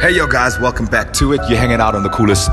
Hey, yo, guys, welcome back to it. You're hanging out on the coolest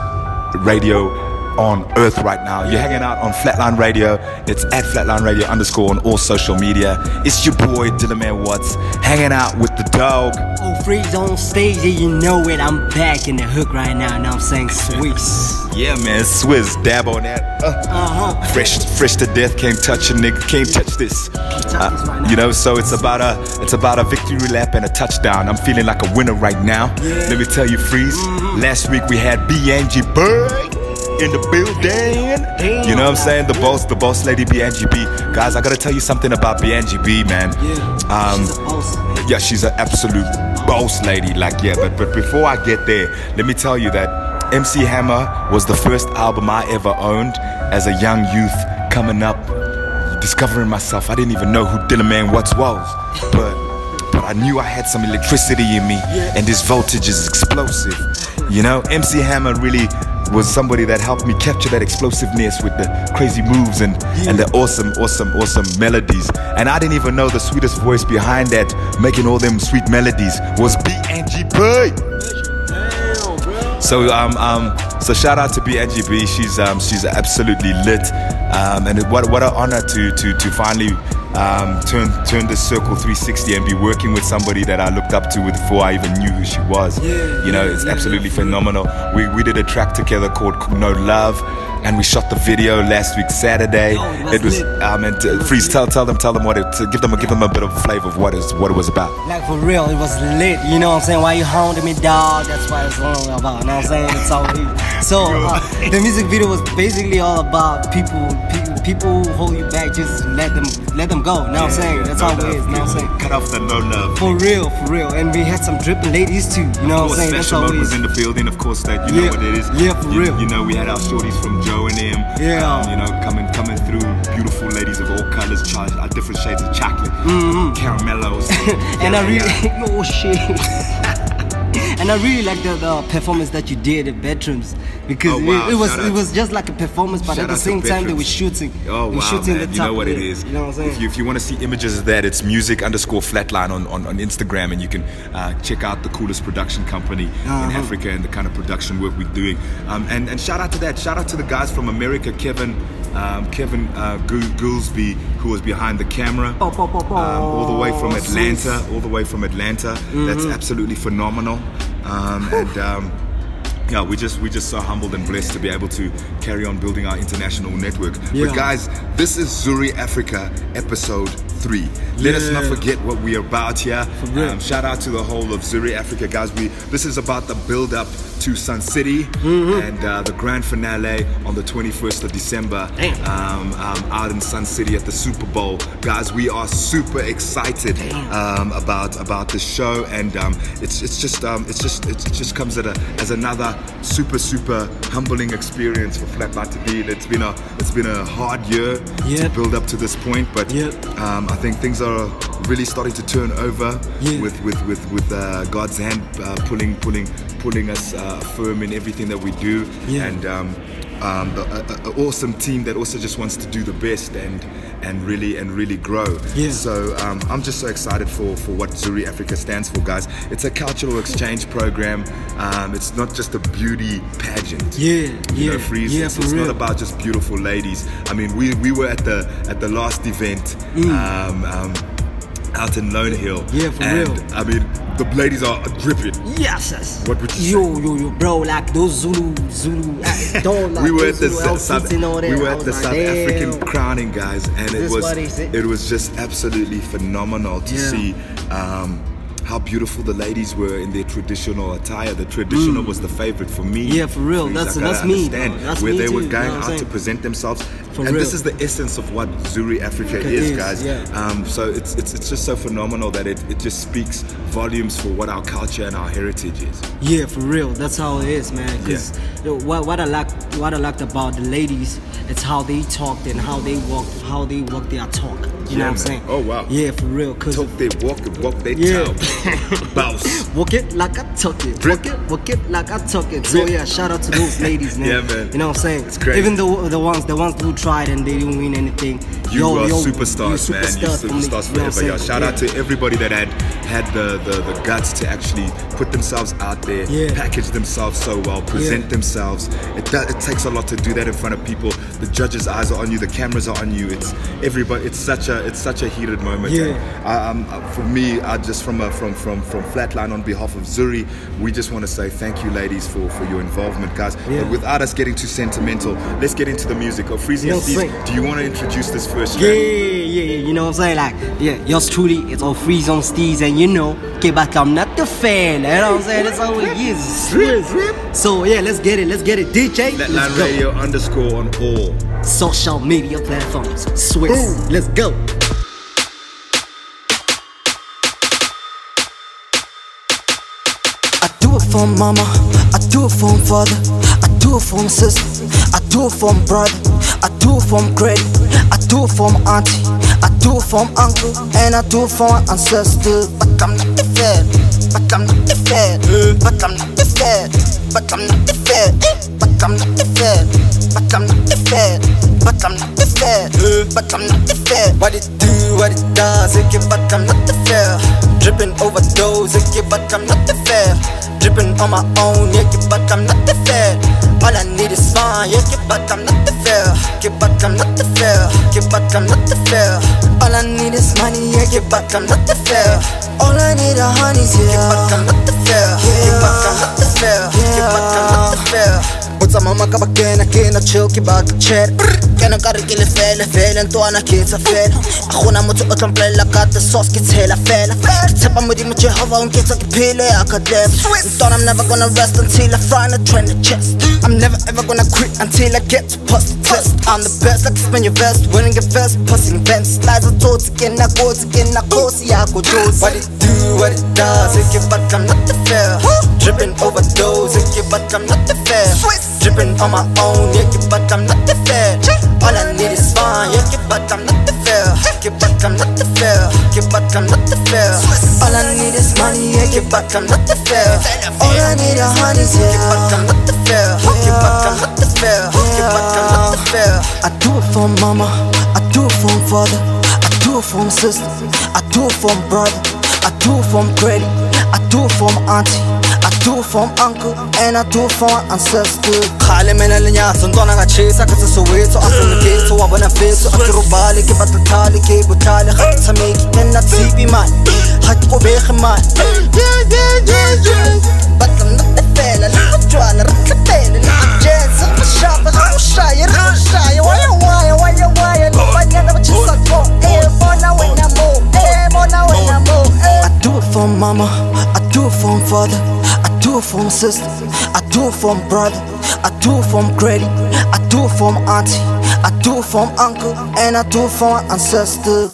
radio on earth right now. You're hanging out on Flatline Radio. It's at Flatline Radio underscore on all social media. It's your boy, Dylan Watts, hanging out with the dog. Oh, freeze on stage, yeah, you know it. I'm back in the hook right now. Now I'm saying Swiss. Yeah, man, Swizz, dab on that. Uh, Uh-huh. fresh, fresh to death. Can't touch a nigga. Can't touch this. Can't touch this right now. you know, so it's about a, it's about a victory lap and a touchdown. I'm feeling like a winner right now. Let me tell you, Freeze. Mm-hmm. Last week we had B.N.G. Bird in the building. Damn. You know what I'm saying? The boss, the boss lady, B Angie B. Guys, I gotta tell you something about B Angie B, man. Yeah. Um, She's a boss, yeah, she's an absolute boss lady. Like, yeah, but but before I get there, let me tell you that MC Hammer was the first album I ever owned as a young youth coming up, discovering myself. I didn't even know who Dillaman Watts was, but but I knew I had some electricity in me, and this voltage is explosive. You know, MC Hammer really was somebody that helped me capture that explosiveness with the crazy moves and, and the awesome, awesome, awesome melodies. And I didn't even know the sweetest voice behind that, making all them sweet melodies, was B Angie B. So um um so shout out to B Angie B. She's um she's absolutely lit. Um and what what an honor to to to finally um turn turn the circle 360 and be working with somebody that I looked up to before I even knew who she was. Yeah, you know, yeah, it's yeah, absolutely phenomenal. We we did a track together called No Love. And we shot the video last week Saturday. Oh, it was it was um and uh, freeze tell tell them tell them what it to give them a give them a bit of a flavor of what is what it was about. Like for real, it was lit. You know what I'm saying? Why you hounding me, dog? That's what it's all about. You know what I'm saying? It's all. So uh, the music video was basically all about people, people, people who hold you back. Just let them, let them go. You know what I'm saying? That's No all it is. You know what I'm saying? Cut off the no love. For real, for real. And we had some dripping ladies too. You know what I'm saying? That's Special all it was in the building, of course, that you know what it is. Yeah, for you, real. You know, we had our shorties from Joe and them. Yeah. Um, you know, coming coming through, beautiful ladies of all colors, char- uh, different shades of chocolate, caramellos. Mm-hmm. and I really, oh shit. and I really like the, the performance that you did at Bedrooms because Oh, wow. it, it was Shout it was just like a performance, but Shout at the same time they were shooting. Oh wow, shooting man! the You know what it is. You know what I'm saying? If you, if you want to see images of that, it's music underscore flatline on, on, on Instagram, and you can uh, check out the coolest production company in Uh-huh. Africa and the kind of production work we're doing. Um, and and shout out to that. Shout out to the guys from America, Kevin. Um, Kevin uh, Goolsby, who was behind the camera, um, all the way from Oh, Atlanta, all the way from Atlanta. That's absolutely phenomenal. Um, and um, yeah, we just we just so humbled and blessed to be able to carry on building our international network. Yeah. But guys, this is Zuri Africa episode three. Let us not forget what we're about here. Um, shout out to the whole of Zuri Africa, guys. We this is about the build up to Sun City Mm-hmm. and uh, the grand finale on the 21st of December um, um, out in Sun City at the Super Bowl. Guys, we are super excited um, about about the show, and um, it's it's just um, it's just it's, it just comes at a, as another super super humbling experience for Flatline to be. It's been a it's been a hard year to build up to this point, but Yep. um, I think things are really starting to turn over Yeah. with with with with uh, God's hand uh, pulling pulling pulling us uh, firm in everything that we do, Yeah. and um, um, a, a, a awesome team that also just wants to do the best and and really and really grow. Yeah. So um, I'm just so excited for for what Zuri Africa stands for, guys. It's a cultural exchange program. Um, it's not just a beauty pageant. Yeah, You yeah, know, Freeze. yeah, it's, for it's real. not about just beautiful ladies. I mean, we we were at the at the last event. Um, um, out in Lone Hill. Mm. Yeah, for and, real. I mean, the ladies are dripping. Yes, yes. What would you yo, yo, yo, bro, like those Zulu, Zulu, don't like we were at the Zulu South, South outfits and all that. we were at the like, South. African crowning, guys, and it was it? it was just absolutely phenomenal to Yeah. see. Um, how beautiful the ladies were in their traditional attire. The traditional was the favorite for me. Mm. Yeah, for real. That's- that's me, bro. That's where me they too, were going know what I'm out to present themselves, For and this is the essence of what Zuri Africa It is, is, guys. yeah. Um, so it's, it's it's just so phenomenal that it, it just speaks volumes for what our culture and our heritage is. Yeah, for real. That's how it is, man. Because what, what I like, what I liked about the ladies, it's how they talked and how they walked, how they walk their talk. You know what I'm saying? Oh wow. Yeah, for real. Cause talk their walk it, walk their Yeah. talk. Bounce. Walk it like I talk it. Drip. Walk it, walk it like I talk it. So yeah, shout out to those ladies, man. Yeah, man. You know what I'm saying? It's crazy. Even the the ones the ones who tried and they didn't win anything. You yo, are yo, superstars, man. You superstars me, superstars you know forever. I'm Yeah. Shout out to everybody that had had the, the, the guts to actually put themselves out there, Yeah. package themselves so well, present Yeah. themselves. It do, it takes a lot to do that in front of people. The judges' eyes are on you, the cameras are on you. It's everybody. It's such a it's such a heated moment. Yeah. I, um, uh, for me, I just from a, from from from Flatline on behalf of Zuri, we just want to say thank you, ladies, for for your involvement, guys. Yeah. But without us getting too sentimental, let's get into the music. Of Freezy Yo, and Steve, do you want to introduce this first Yeah, track? yeah, yeah, you know what I'm saying? Like, yeah, yours truly, it's all freeze on steez, and you know, get back, I'm not the fan. You know what I'm saying? That's how it is. So, yeah, let's get it, let's get it. DJ, Flatline. Radio underscore on all. Social media platforms, Swiss, let's go. I do it for mama, I do it for father, I do it for my sister, I do it for brother, I do it for my granny, I do it for auntie, I do it for uncle, and I do it for my ancestors. But I'm not the fed, but I'm not the fed, but I'm not the fed, but I'm not the fed, but I'm not the fed, but I'm not the fed, but I'm not the fed, eh. but I'm not the fed. What it do, what it does, it get, but I'm not the fair. Dripping overdose, it get, but I'm not the fair. Dripping on my own, yeah, but I'm not the fair. All I need is fine, yeah, yeah, but I'm not the fair. Yeah, but I'm not the fair. Yeah, but I'm not the fair. All I need is money, yeah, yeah, but I'm not the fair. All I need are honeys, yeah, yeah, but I'm not the fair. Yeah, but I'm not the fair. Yeah, but I'm not the fair. Botsa mama ka ba kena kena chill ke ba chat Kena ka re ke le fele fele ntwana ke tsa fela A gona motho o tlomplela ka the sauce ke tshela fela Ke tshepa modimo Jehovah o nketsa ke phele ya ka dlef Ntwana I'm never gonna rest until I find a trend the chest I'm never ever gonna quit until I get to post the test. I'm the best like spin your best. Winning your vest posting events Lies are told again I go again I go see I go do What it do what it does it get but I'm not the fair Dripping overdose get but I'm not the fair Dripping on my own, yeah, yeah, but I'm not the fair. All I need is fine, yeah, yeah, but I'm not the fair. Yeah, but I'm not the fair. Yeah, but I'm not the fair. All I need is money, yeah, yeah, but I'm not the fair. All I need are honeys, yeah, yeah, but I'm not the fair. Yeah, but I'm not the fair. Yeah, but I'm not the fair. I do it for mama, I do it for father, I do it for my sister, I do it for brother, I do it for granny, I do it for my auntie. I do it for my uncle and I do it for my ancestors. Khale mina lenyatso ntwana nga chisa ka soweto a feneketso wa bona fetso a ke robale ke batla thale ke botlhale ga ke tshameki ke nna tshipi man. Ga ke kobege man. Batla nnete fela le Ah. Ah. Oh. Oh. Oh. I do it for mama I do it for father I do it for sister I do it for brother I do it for my granny I do it for my auntie I do it for my uncle and I do it for my ancestors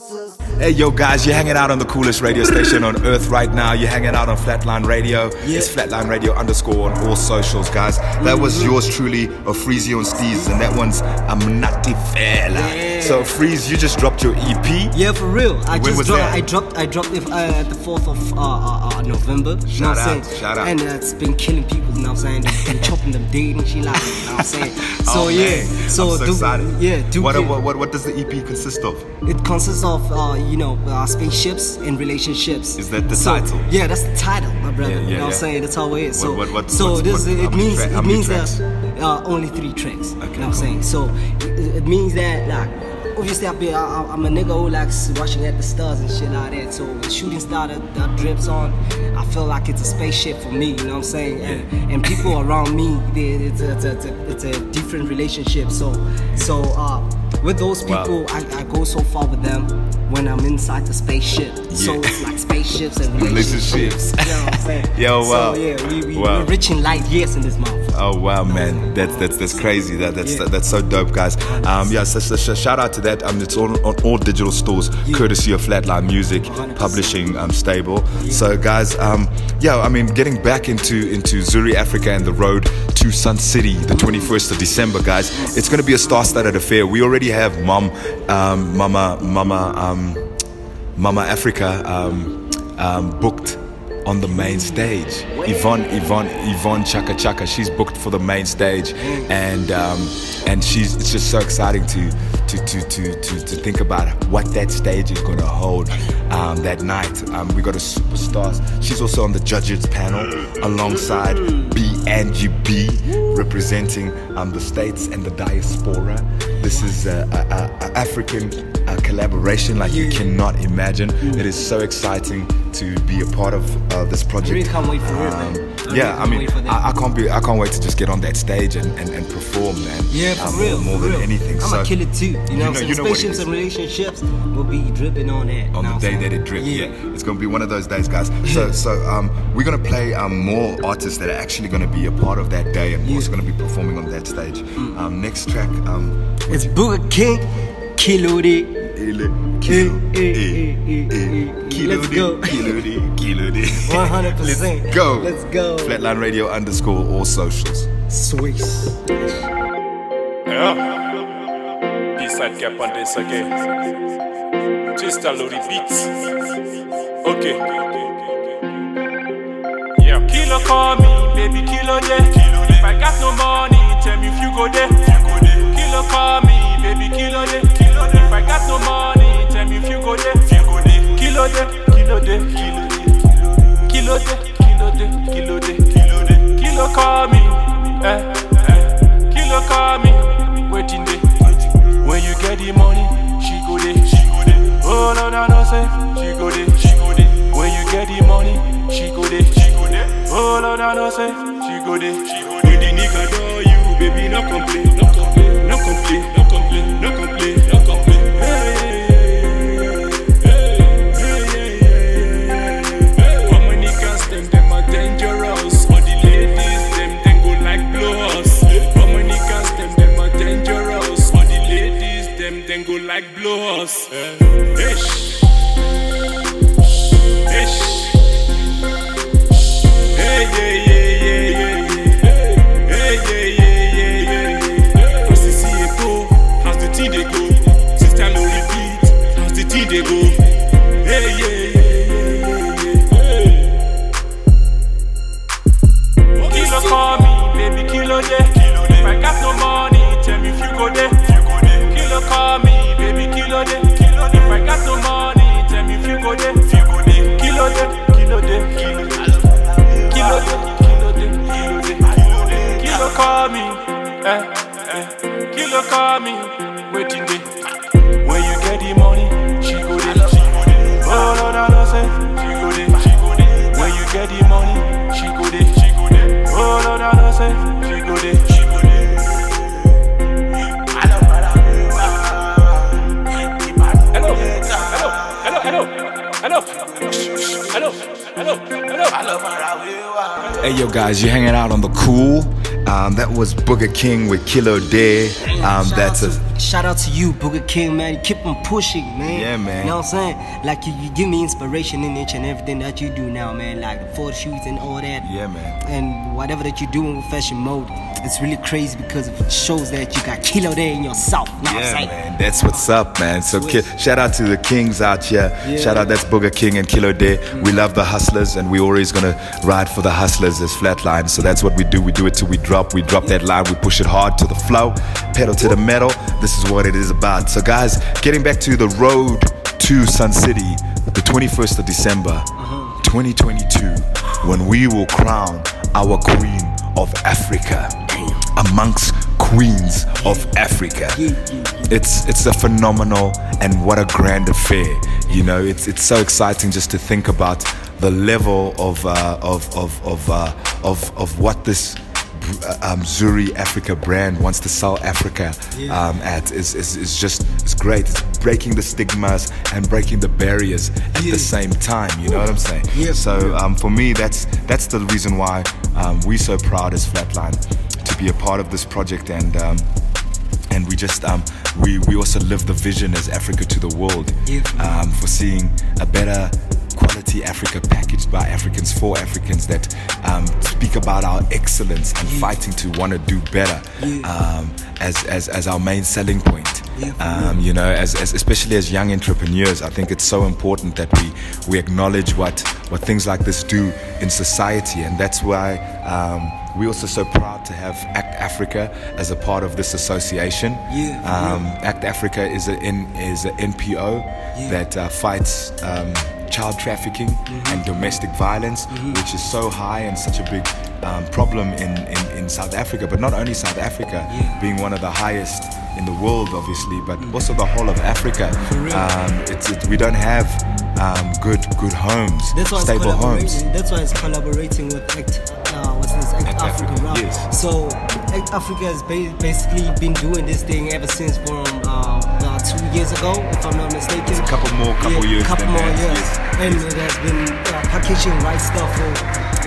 Hey, yo, guys, you're hanging out on the coolest radio station on earth right now. You're hanging out on Flatline Radio. Yeah. It's Flatline Radio underscore on all socials, guys. That was yours truly, of Freezy on Steez, and that one's Amnati Fela. Yeah. So, Freeze, you just dropped your EP. Yeah, for real. I When just was dropped. that? I dropped. I dropped it uh, at the fourth of uh, uh, uh, November. you know Shout out, saying? shout out. And uh, it's been killing people. You know what I'm saying? They've been chopping them dead and shit like. You know what I'm saying? So Oh, yeah. man. So, I'm so do, excited. yeah. Do what, what, what, what does the EP consist of? It consists of, uh, you know, uh, spaceships and relationships. Is that the So, title? Yeah, that's the title, my brother. Yeah, yeah, you know what. I'm saying? That's how it is. So, What- what- what- so this it means how it means tracks? that uh, only three tracks. Okay, you know what I'm saying? So it, it means that like. Obviously, I've been, I, I'm a nigga who likes watching at the stars and shit like that. So shooting star that, that drips on, I feel like it's a spaceship for me. You know what I'm saying? And, and people around me, they, it's, a, it's, a, it's, a, it's a different relationship. So, so uh, with those Wow. people, I, I go so far with them when I'm inside the spaceship. So it's like spaceships and Relationships. you know what I'm saying? Yo, wow. So yeah, we, we, Wow. we're rich in light years in this month. Oh wow, man, that's that's that's crazy. That that's Yeah. that's so dope, guys. Um, yeah, so, so, so shout out to that. Um, it's on, on all digital stores, courtesy of Flatline Music, 100%. publishing um, stable. So guys, um, yeah, I mean, getting back into into Zuri Africa and the road to Sun City, the 21st of December, guys. It's going to be a star-studded affair. We already already have Mom, um, Mama, Mama, um, Mama Africa um, um, booked on the main stage. Yvonne, Yvonne, Yvonne Chaka Chaka, she's booked for the main stage, and um, and she's it's just so exciting to to to to to, to think about what that stage is to hold that night. We got a superstars. She's also on the judges panel alongside B and B, representing um, the states and the diaspora. This is a, a, a African uh, collaboration like you cannot imagine. It is so exciting to be a part of uh, this project. I really can't wait for it, man. Um, I yeah, really I mean, wait for that. I, I can't be, I can't wait to just get on that stage and, and, and perform, man. Yeah, for Um, real. More for than real. anything. I'm so, gonna kill it too. You know, you know- you know Spaceships and relationships will be dripping on that. on the day that it drip. Yeah. it's gonna be one of those days, guys. So, so um, we're gonna play um, more artists that are actually gonna be a part of that day and also gonna be performing on that stage. Um, next track, um, It's Booger King, Kilo D. Ele- Eh, Kilo- eh, eh, Kilo let's go. Kilo D, Kilo D. 100%. Let's go. Let's go. Flatline Radio underscore all socials. Swiss. Yeah. B-side cap on this again. Just a loaded beats. Okay. Kilo call me, baby kilo day. If I got no money, tell me if you go there. Kilo call me, baby kilo day. If I got no money, tell me if you go there. Kilo day, kilo day, kilo day. Kilo day, kilo day, kilo day, kilo day. Kilo call me, eh, eh. Kilo call me, waiting day. When you get the money, she go there. She go there. Oh no no no say, she go there. She go there. When you get the money, she go there. She go there. No no say, she go there. She go there. The nigga do you, baby, no complain, no complain, no complain, no complain, no complain. Hey yo guys, you're hanging out on the cool. Um, that was Booger King with Kilo Day. Um, that's a shout out to you, Booger King, man. You keep on pushing, man. Yeah, man. You know what I'm saying? Like you, you give me inspiration in each and everything that you do now, man. Like the photo shoots and all that. yeah, man. And whatever that you're doing with fashion mode, it's really crazy because it shows that you got kilo there in yourself. You know what I'm Yeah, saying? man. That's what's up, man. So ki- shout out to the kings out here. Yeah. Shout out, that's Booger King and Kilo Day. We love the hustlers, and we always gonna ride for the hustlers as flatline. So that's what we do. We do it till we drop. We drop that line. We push it hard to the flow, pedal to the metal. This is what it is about. So guys, getting back to the road to Sun City, the 21st of December, 2022, when we will crown our queen of Africa amongst queens of Africa. It's it's a phenomenal and what a grand affair. You know, it's it's so exciting just to think about the level of uh, of of of, uh, of of what this um, Zuri Africa brand wants to sell Africa um, at is, is, is just it's great. It's breaking the stigmas and breaking the barriers at Yeah. the same time. You know what I'm saying? Yeah. So um, for me, that's that's the reason why um, we're so proud as Flatline to be a part of this project and. Um, and we just um, we, we also live the vision as Africa to the world Yeah. um, for seeing a better quality Africa packaged by Africans for Africans that um, speak about our excellence and fighting to want to do better Yeah. um, as, as, as our main selling point. Yeah, um, you know, as, as especially as young entrepreneurs, I think it's so important that we we acknowledge what what things like this do in society, and that's why. Um, we're also so proud to have ACT Africa as a part of this association. Yeah, um, ACT Africa is a in, is an NPO that uh, fights um, child trafficking Mm-hmm. and domestic violence, which is so high and such a big um, problem in, in, in South Africa. But not only South Africa, Yeah. being one of the highest in the world, obviously, but also the whole of Africa. Um, it's, it, we don't have um, good good homes, That's why stable it's homes. That's why it's collaborating with Act. Uh, what's this? Act, Act Africa, Africa, right? yes. So Act Africa has ba- basically been doing this thing ever since from uh, uh, two years ago, if I'm not mistaken. It's a couple more- couple years A couple more that, years, yes. and it has been uh, packaging right stuff for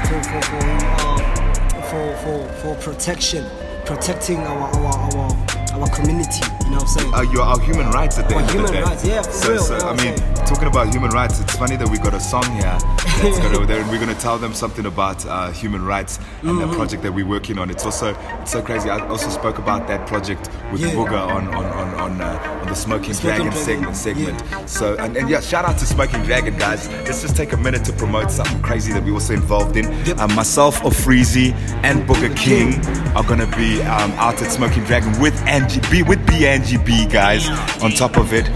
for for for, uh, for, for, for protection, protecting our our our, our community. You know what I'm saying? uh, your, our human rights at the Our end human of the day. rights, yeah, so, real, so, you know I mean, saying? Talking about human rights, it's funny that we got a song here that's gonna, that we're going to tell them something about uh, human rights and Mm-hmm. the project that we're working on. It's also it's so crazy. I also spoke about that project with Yeah. Booger on on on on, uh, on the Smoking, Smoking Dragon, Dragon, segment segment. yeah. So and, and yeah, shout out to Smoking Dragon guys. Let's just take a minute to promote something crazy that we also involved in. Yep. Um, myself, Ofreezy, and Booger King are gonna be um, out at Smoking Dragon with Angie B with B Angie B guys on top of it.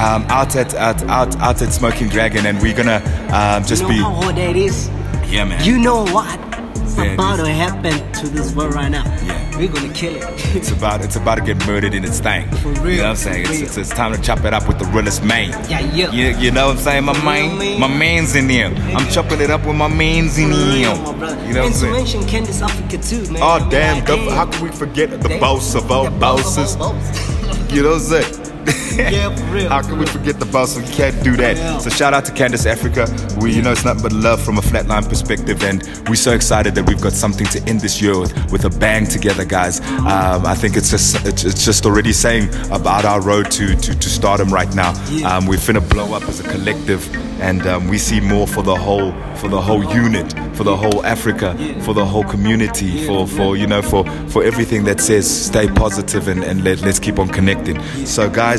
Um, out at out, out out at Smoking Dragon and we're gonna um, just you be know how hard that is. yeah man. You know what? It's about to happen to this world right now. Yeah. We're gonna kill it. it's about it's about to get murdered in its thing. For real. You know what I'm saying? It's, it's, it's time to chop it up with the realest man. Yeah, yeah. You, you know what I'm saying? My man, my man's in there. I'm chopping it up with my man's in there. brother. You know what I'm saying? mention Candace Africa too, man. I Oh mean, damn! like, the- damn. how can we forget the Damn. boss of all bosses? of all bosses. You know what I'm saying? Yeah, for real, How can we forget the boss? We can't do that. So shout out to Candace Africa. We, you know, it's nothing but love from a flatline perspective, and we're so excited that we've got something to end this year with, with a bang together, guys. Um, I think it's just it's, just already saying about our road to to, to stardom right now. Um, we're finna blow up as a collective, and um, we see more for the whole for the whole unit, for the whole Africa, for the whole community, for for you know for for everything that says stay positive and, and let, let's keep on connecting. So guys,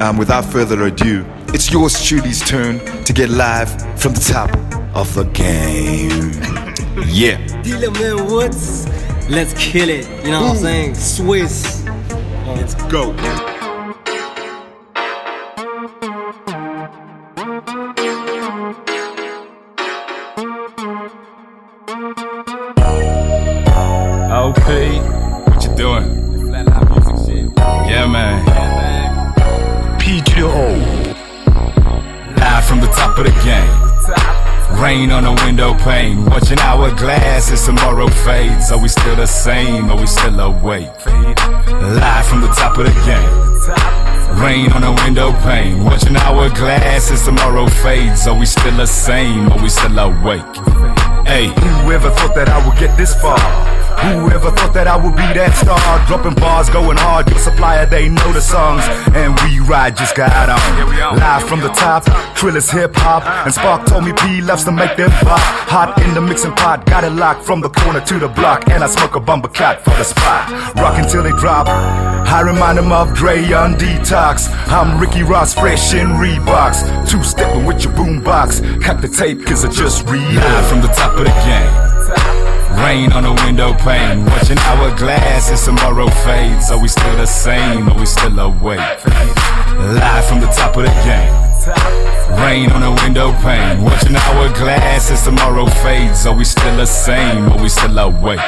um, without further ado, it's yours truly's turn to get live from the top of the game. yeah. Dillaman Watts. Let's kill it. You know what I'm saying? Swiss. Let's go. Pane. Watching hourglass as tomorrow fades. Are we still the same? Are we still awake? Live from the top of the game. Rain on the window pane. Watching hourglass as tomorrow fades. Are we still the same? Are we still awake? Hey, who ever thought that I would get this far? Whoever thought that I would be that star? Dropping bars, going hard. Your supplier, they know the songs. And we ride, just got on. Live from the top, Trillis hip hop. And Spark told me P loves to make them pop. Hot in the mixing pot, got it locked from the corner to the block. And I smoke a bumper cat for the spot. Rockin' till they drop. I remind them of Dre on detox. I'm Ricky Ross, fresh in Reeboks. Two stepping with your boombox. Cut the tape, cause I just read. Live from the top of the game. Rain on the window pane, watching hourglass as tomorrow fades. Are we still the same? Are we still awake? Live from the top of the game. Rain on the window pane, watching hourglass as tomorrow fades. Are we still the same? Are we still awake?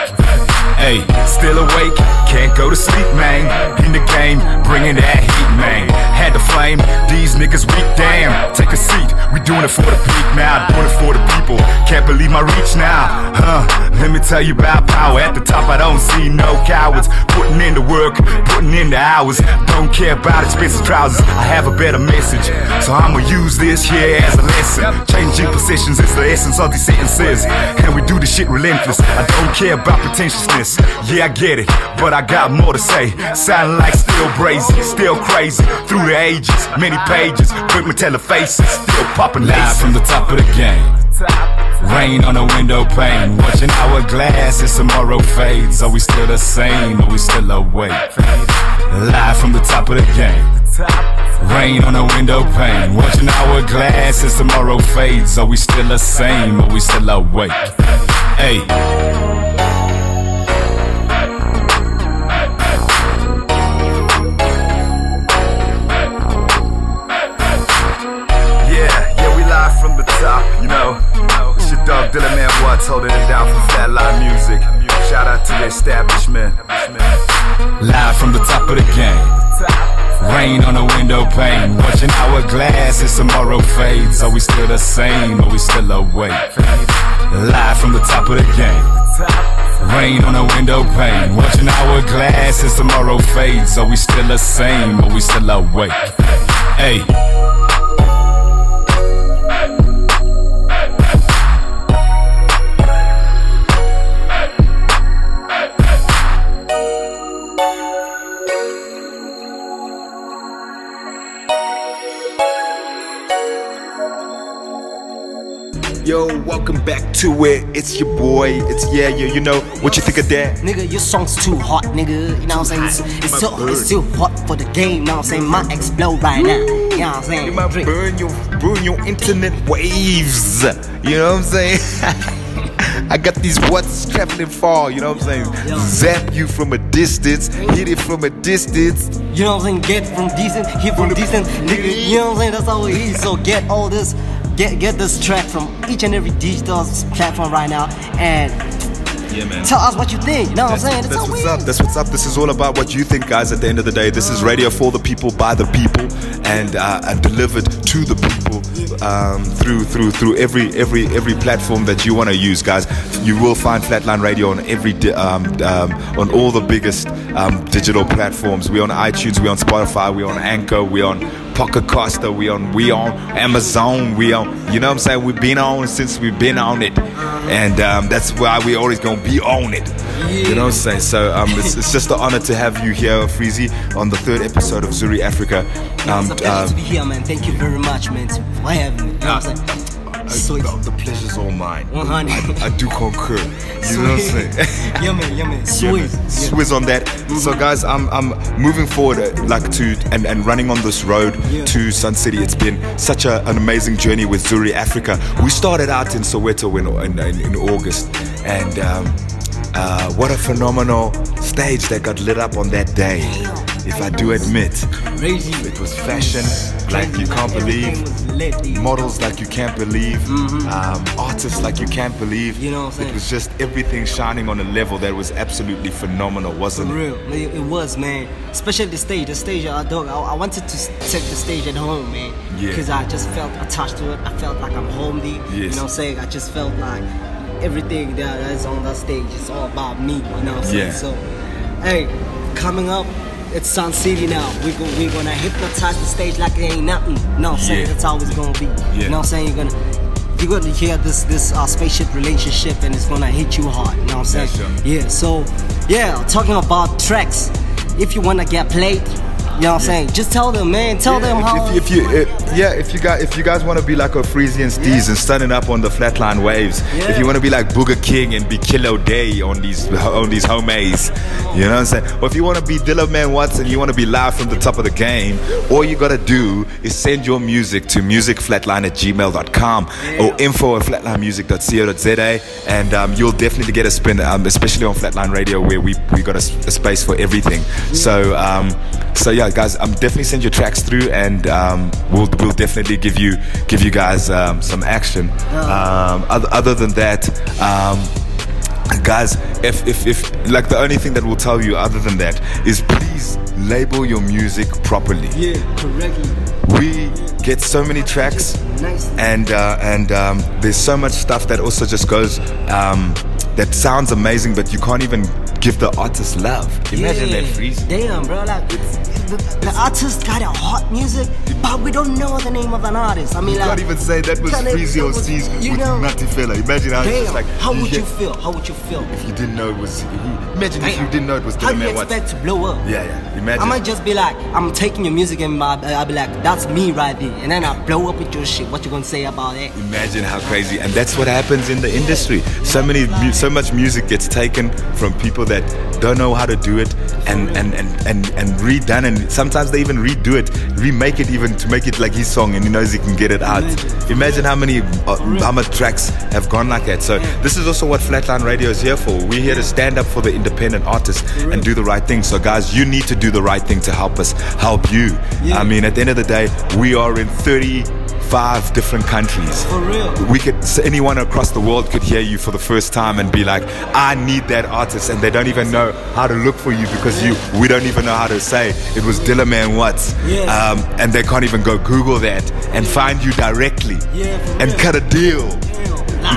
Hey, still awake, can't go to sleep, man. In the game, bringing that heat, man. Had the flame, these niggas weak, damn. Take a seat, we doing it for the peak now, doing it for the people. Can't believe my reach now, huh? Let me tell you about power. At the top, I don't see no cowards. Putting in the work, putting in the hours. Don't care about expensive trousers. I have a better message, so I'ma use this here as a lesson. Changing positions is the essence of these sentences, and we do the shit relentless. I don't care about pretentiousness. Yeah, I get it, but I got more to say. Sound like still brazy, still crazy. Through the ages, many pages, quick metallic faces, still popping live from the top of the game. Rain on the window pane, watching hourglass as tomorrow fades. Are we still the same? Are we still awake? Live from the top of the game. Rain on the window pane. Watching hourglass as tomorrow fades. Are we still the same? Are we still awake? Hey. Holding it down for Flatline Music. Shout out to the establishment. Live from the top of the game. Rain on the window pane. Watching hourglass as tomorrow fades. Are we still the same? Are we still awake? Live from the top of the game. Rain on the window pane. Watching hourglass as tomorrow fades. Are we still the same? Are we still awake? Hey. Welcome back to it. It's your boy. It's yeah, yeah. You know what you think of that? Nigga, your song's too hot, nigga. You know what I'm saying? It's, it's, too, it's too hot for the game. You know what I'm saying? My explode right now. You know what I'm saying? It might Drink. burn your burn your internet waves. You know what I'm saying? I got these what's traveling far, you know what I'm saying? Yo. Zap you from a distance, hit it from a distance. You know what I'm saying? Get from decent, hit from decent, nigga. You know what I'm saying? That's how it is. So get all this, get get this track from each and every digital platform right now, and Yeah, man. tell us what you think. You know what I'm saying? That's what's it up. That's what's up. This is all about what you think, guys. At the end of the day, this is radio for the people, by the people, and uh, and delivered to the people um, through through through every every every platform that you want to use, guys. You will find Flatline Radio on every di- um, um, on all the biggest um, digital platforms. We're on iTunes. We're on Spotify. We're on Anchor. We're on Pocket Casts, We on we on Amazon. We on. You know what I'm saying? We've been on since we've been on it, and um, that's why we always gonna be on it. You know what I'm saying? So um, it's, it's just an honor to have you here, Freezy, on the third episode of Zuri Africa. Um, it's a pleasure um, to be here, man. Thank you very much, man, for having me. You know what I'm saying? Sweet. uh, the pleasure's all mine. 100. I, I do concur. You know what I'm saying? man, yeah, man. Yeah, Sweet. Swizz on that. So, guys, I'm, I'm moving forward, uh, like to and, and running on this road Yeah. to Sun City. It's been such a, an amazing journey with Zuri Africa. We started out in Soweto in, in, in, in August, and um, uh, what a phenomenal stage that got lit up on that day. If I do admit, Crazy. it was fashion like you can't believe was lit, dude. models like you can't believe, um, artists like you can't believe. Mm-hmm. You know what I'm saying? It was just everything shining on a level that was absolutely phenomenal, wasn't For it? real, it, it was, man. Especially the stage, the stage, I dog. I, I wanted to take the stage at home, man. Yeah. Because I just felt attached to it. I felt like I'm homely. You Yes. know what I'm saying? I just felt like everything that is on that stage is all about me. You know what I'm saying? Yeah. So, hey, coming up. It's Sun City now. We go, we're gonna hypnotize the stage like it ain't nothing. No, I'm saying? Yeah. That's how it's gonna be. Yeah. You know what I'm saying? You're gonna you're gonna hear this this uh, spaceship relationship and it's gonna hit you hard. You know what I'm saying? sure. Yeah, so yeah, talking about tracks. If you wanna get played, you know what I'm saying? Just tell them, man. Tell them if, how. if, if you, uh, yeah, if you guys, if you guys want to be like a and Steez and standing up on the flatline waves, if you want to be like Booger King and be Kilo Day on these on these homies, you know what I'm saying? Or if you want to be Dilla Man Watts and you want to be live from the top of the game, all you gotta do is send your music to musicflatline at gmail.com or info at flatlinemusic.co.za and um, you'll definitely get a spin, um, especially on Flatline Radio where we we got a space for everything. So um, so yeah, guys, I'm um, definitely send your tracks through, and um, we'll we'll definitely give you give you guys um, some action. Um, other, other than that, um, guys, if, if if like the only thing that we'll tell you other than that is please label your music properly. yeah, correctly. We get so many tracks, and uh, and um, there's so much stuff that also just goes um, that sounds amazing, but you can't even give the artist love. Imagine yeah. that freeze. Damn, bro. Like the, the artist got a hot music, but we don't know the name of an artist. I mean, You like. can't even say that was Freezy or that was- Steez you with know- Nutty Fella. Imagine how it's Damn, just like how would you yeah, feel? How would you feel? if you didn't know it was? Imagine if you didn't know it was How do you expect to blow up? Yeah, yeah. Imagine. I might just be like, I'm taking your music and my, I'll be like, that's me right there. And then I blow up with your shit. What you gonna say about it? Imagine how crazy, and that's what happens in the industry. So many, so much music gets taken from people that don't know how to do it, and and and and, and redone, and sometimes they even redo it, remake it even to make it like his song, and he knows he can get it out. Imagine how many uh, how much tracks have gone like that. So this is also what Flatline Radio is here for. We're here to stand up for the independent artists and do the right thing. So guys, you need to do the right thing to help us help you. I mean, at the end of the day, we are in 35 different countries. For real. We could anyone across the world could hear you for the first time and be like, I need that artist, and they don't even know how to look for you because you we don't even know how to say it was Dillaman Watts, Yes. um, and they can't even go Google that and find you directly Yeah, and cut a deal.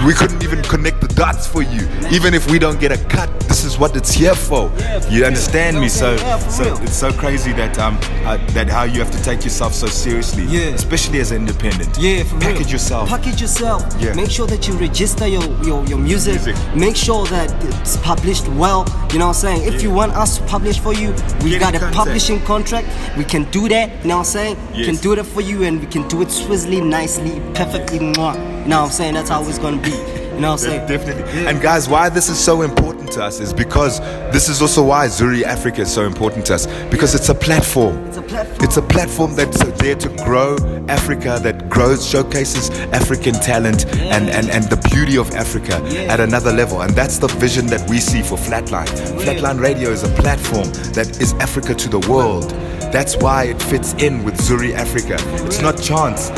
We couldn't even connect the dots for you. Even if we don't get a cut, this is what it's here for. You understand me? So, so it's so crazy that um uh, that how you have to take yourself so seriously, Yeah. especially as an independent. Yeah, for package real. yourself. Package yourself. Yeah. Make sure that you register your, your, your music. Music. Make sure that it's published well. You know what I'm saying? If you want us to publish for you, we Get got a contact. publishing contract. We can do that. You know what I'm saying? We Yes. can do it for you and we can do it swizzly, nicely, perfectly. Mwah. You know what I'm saying? That's how it's gonna be. You know what I'm saying? Definitely. Yeah. And guys, why this is so important to us is because this is also why Zuri Africa is so important to us because it's a platform. It's a platform. It's a platform that's there to grow Africa, that grows, showcases African talent and, and, and the beauty of Africa Yeah. at another level. And that's the vision that we see for Flatline. Flatline Radio is a platform that is Africa to the world. That's why it fits in with Zuri Africa. It's not chance.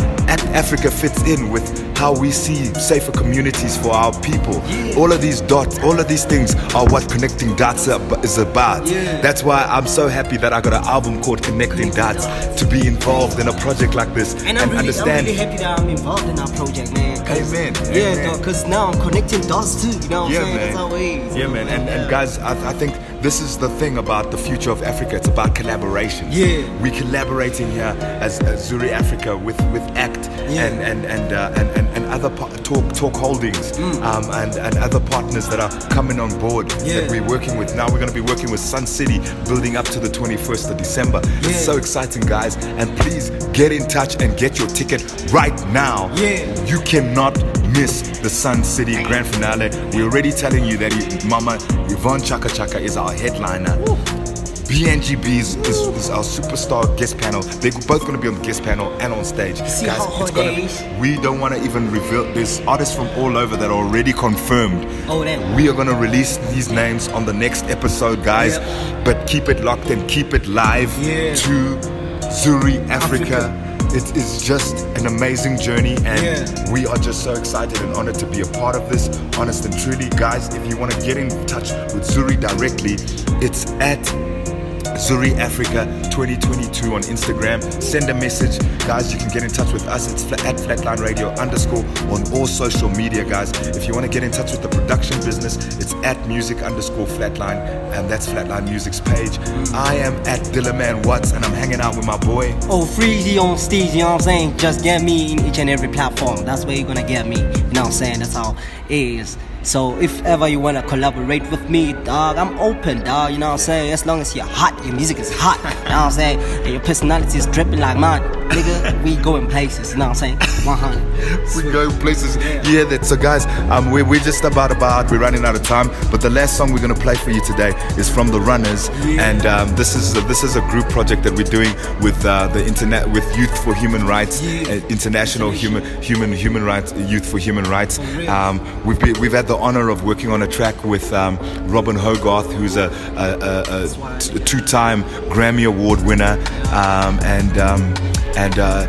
Africa fits in with how we see safer communities for our people. All of these dots, all of these things are what connecting dots is about. Yeah. That's why I'm so happy that I got an album called Connecting Dots to be involved in a project like this And I'm, really, understand. I'm really happy that I'm involved in our project, man. Amen, Yeah, because now I'm connecting dots too. You know what yeah, I'm saying? man. That's how it is. Yeah, man. And, and guys, I, I think this is the thing about the future of Africa. It's about collaboration. Yeah. We're collaborating here as, as Zuri Africa with, with ACT Yeah. and and and, uh, and and and other talk talk holdings um, and and other partners that are coming on board Mm. Yeah. that we're working with. Now we're going to be working with Sun City, building up to the 21st of December. Yeah. It's so exciting, guys. And please get in touch and get your ticket right now. Yeah. You cannot miss the Sun City Grand Finale. We're already telling you that Mama Yvonne Chaka Chaka is our headliner. B Angie B is, is, is our superstar guest panel. They're both going to be on the guest panel and on stage. see how hard gonna we don't want to even reveal. There's artists from all over that are already confirmed. Oh, damn. We are going to release these names on the next episode, guys. But keep it locked and keep it live Yeah. to Zuri Africa. It is just an amazing journey, and Yeah. we are just so excited and honored to be a part of this. Honest and truly, guys, if you want to get in touch with Zuri directly, it's at Zuri Africa 2022 on Instagram. Send a message, guys. You can get in touch with us. It's at Flatline Radio underscore on all social media, guys. If you want to get in touch with the production business, it's at music underscore flatline, and that's Flatline Music's page. I am at Dillaman Watts, and I'm hanging out with my boy. Oh, Freezy on stage, you know what I'm saying? Just get me in each and every platform. That's where you're gonna get me. You know what I'm saying? That's how it is. So if ever you wanna collaborate with me, dog, I'm open, dog. You know what I'm saying? As long as you're hot, your music is hot. You know what I'm saying? And your personality is dripping like mine, nigga. We going places. You know what I'm saying? 100. We go places. Yeah, that. So, guys, um, we, we're just about about. We're running out of time. But the last song we're gonna play for you today is from the Runners, and um, this is this is a group project that we're doing with uh, the internet with Youth for Human Rights, Yeah. uh, International Human Human Human Rights Youth for Human Rights. Um, we've been, we've had the honor of working on a track with um, Robin Hogarth, who's a, a, a, a two-time Grammy Award winner, um, and. Um, and uh,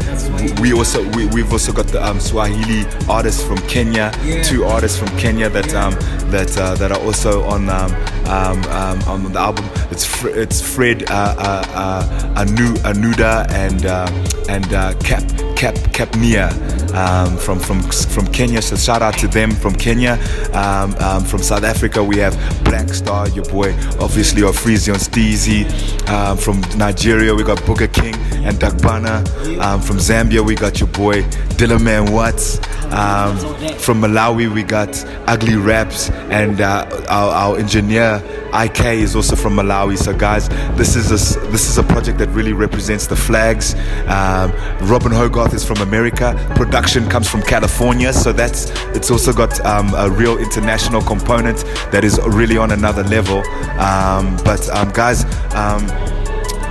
we also we, we've also got the um, Swahili artists from Kenya, Yeah. two artists from Kenya that um, that uh, that are also on um, um, um, on the album. It's Fr- it's Fred uh, uh, uh, Anu Anuda and uh, and uh, Cap Cap Capnia um, from from from Kenya. So shout out to them from Kenya. Um, um, from South Africa we have Black Star, your boy, obviously of Freezy on Steezy. Um, from Nigeria we got Booger King and Dagbana. Um, from Zambia we got your boy Dillaman Watts. Um, from Malawi we got Ugly Raps and uh, our, our engineer IK is also from Malawi. So guys, this is a this is a project that really represents the flags. Um, Robin Hogarth is from America. Production comes from California, so that's it's also got um, a real international component that is really on another level. Um, but um, guys.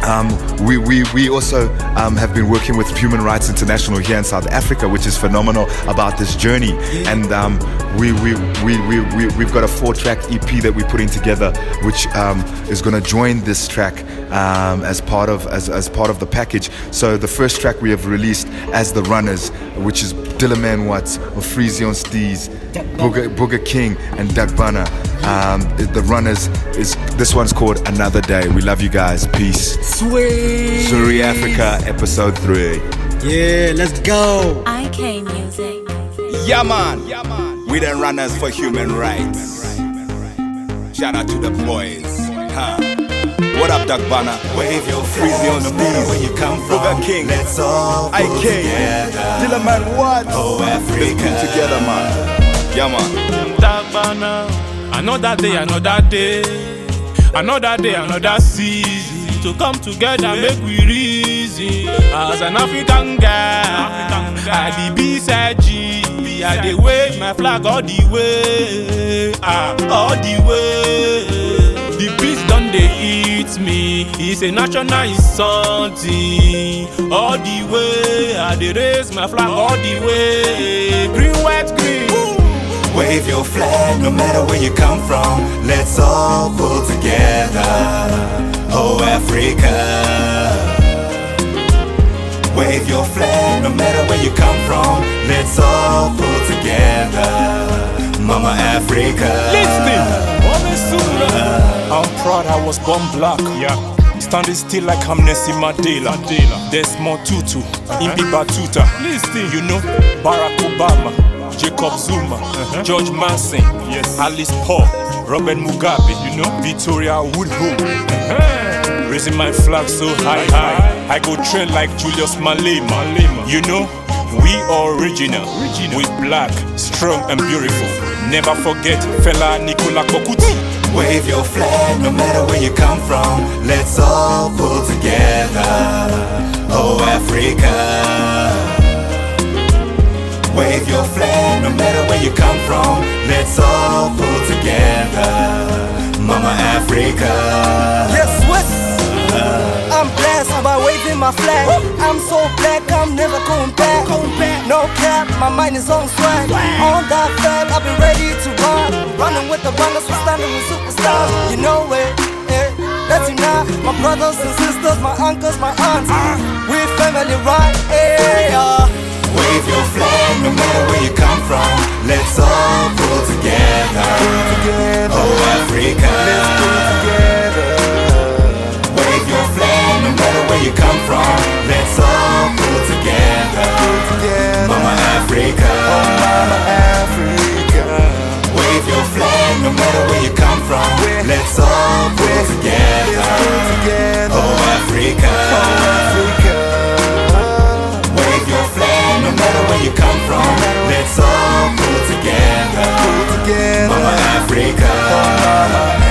Um, we, we, we also um, have been working with Human Rights International here in South Africa, which is phenomenal about this journey. And um, we, we, we, we, we, we've got a four track EP that we're putting together, which um, is going to join this track um, as, part of, as, as part of the package. So the first track we have released as The Runners, which is Dillaman Watts, Ofrizion Steez, Booger, Booger King, and Doug Banner. Um, the Runners is this one's called Another Day. We love you guys. Peace. Sweet. Zuri Africa, episode 3. Yeah, let's go. IK Music. Yeah, man. We the runners for human rights. Shout out to the boys. Huh. What up, Doug Banner? Wave your Freezy on the matter beat. where you come from. Booger King. Let's all pull IK. together. Dillaman what? Oh, Let's Africa. pull together, man. Yeah, man. Dagbana. Another day, another day. Another day, another season. To come together, make we reason. As an African guy, I the beside G. I dey wave my flag all the way. Ah, all the way. The beast done dey eat me. It's a national is something. All the way, I dey raise my flag all the way. Green, white, green. Wave your flag, no matter where you come from. Let's all pull together. Oh, Africa. Wave your flag, no matter where you come from. Let's all pull together. Mama Africa. Listen, I'm proud I was born black. Yeah. Standing still like I'm Nelson Mandela. Desmond Tutu, Ibn Battuta. Listen, you know, Barack Obama, Jacob Zuma, uh-huh. George Mason, yes. Alice Paul, Robert Mugabe, you know, Victoria Woodhull. Raising my flag so high, high. I go trend like Julius Malema. You know, we are original. We black, strong and beautiful. Never forget Fela Anikulapo Kuti. Wave your flag, no matter where you come from. Let's all pull together. Oh, Africa. Wave your flag, no matter where you come from. Let's all pull together. Mama Africa. Yes, West. I'm blessed by waving my flag. I'm so black, I'm never going back. No cap, my mind is on swag. On that flag, I've been ready to run. Running with the runners, we're standing with superstars. You know it, eh? That's enough. My brothers and sisters, my uncles, my aunts. Matter where you come from. Let's all pull together. Oh, Africa. Wave your flag, no matter where you come from. Let's all pull together. Mama Africa. Wave your flag, no matter where you come together. Mama Africa. Oh, mama.